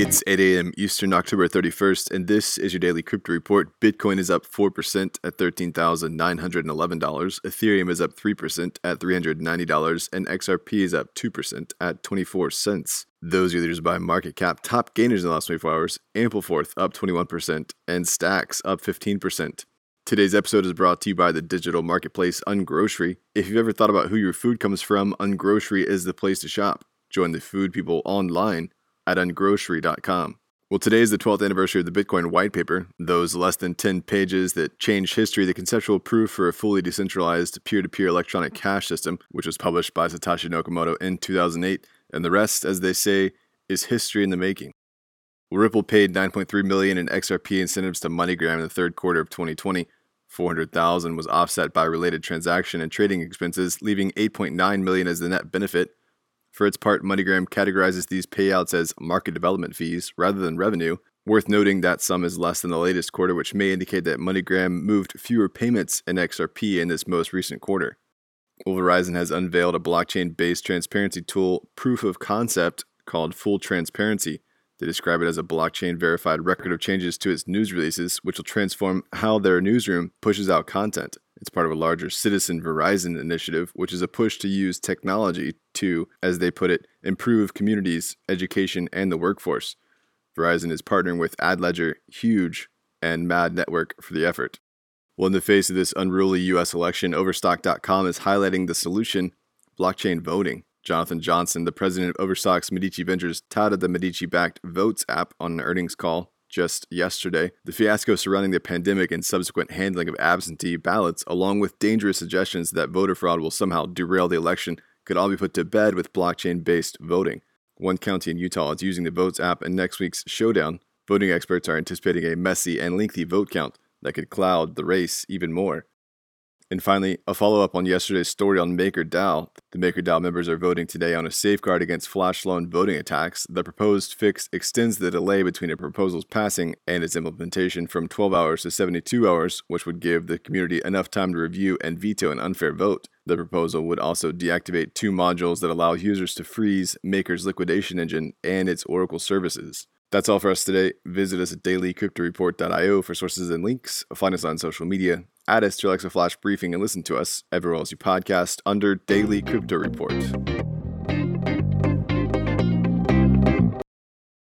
It's 8 a.m. Eastern, October 31st, and this is your daily crypto report. Bitcoin is up 4% at $13,911. Ethereum is up 3% at $390, and XRP is up 2% at 24 cents. Those are leaders by market cap. Top gainers in the last 24 hours Ampleforth up 21%, and Stacks up 15%. Today's episode is brought to you by the digital marketplace Ungrocery. If you've ever thought about who your food comes from, Ungrocery is the place to shop. Join the food people online at ungrocery.com. Well, today is the 12th anniversary of the Bitcoin white paper, those less than 10 pages that changed history, the conceptual proof for a fully decentralized peer to peer electronic cash system, which was published by Satoshi Nakamoto in 2008. And the rest, as they say, is history in the making. Well, Ripple paid 9.3 million in XRP incentives to MoneyGram in the third quarter of 2020. 400,000 was offset by related transaction and trading expenses, leaving 8.9 million as the net benefit. For its part, MoneyGram categorizes these payouts as market development fees rather than revenue. Worth noting that sum is less than the latest quarter, which may indicate that MoneyGram moved fewer payments in XRP in this most recent quarter. Well, Verizon has unveiled a blockchain based transparency tool proof of concept called Full Transparency. They describe it as a blockchain verified record of changes to its news releases, which will transform how their newsroom pushes out content. It's part of a larger Citizen Verizon initiative, which is a push to use technology to, as they put it, improve communities, education, and the workforce. Verizon is partnering with AdLedger, Huge, and Mad Network for the effort. Well, in the face of this unruly U.S. election, Overstock.com is highlighting the solution blockchain voting. Jonathan Johnson, the president of Overstock's Medici Ventures, touted the Medici backed Voatz app on an earnings call just yesterday. The fiasco surrounding the pandemic and subsequent handling of absentee ballots, along with dangerous suggestions that voter fraud will somehow derail the election, could all be put to bed with blockchain based voting. One county in Utah is using the Voatz app in next week's showdown. Voting experts are anticipating a messy and lengthy vote count that could cloud the race even more. And finally, a follow up on yesterday's story on MakerDAO. The MakerDAO members are voting today on a safeguard against flash loan voting attacks. The proposed fix extends the delay between a proposal's passing and its implementation from 12 hours to 72 hours, which would give the community enough time to review and veto an unfair vote. The proposal would also deactivate two modules that allow users to freeze Maker's liquidation engine and its Oracle services. That's all for us today. Visit us at dailycryptoreport.io for sources and links. Find us on social media. Add us to Alexa Flash Briefing and listen to us everywhere else you podcast under Daily Crypto Report.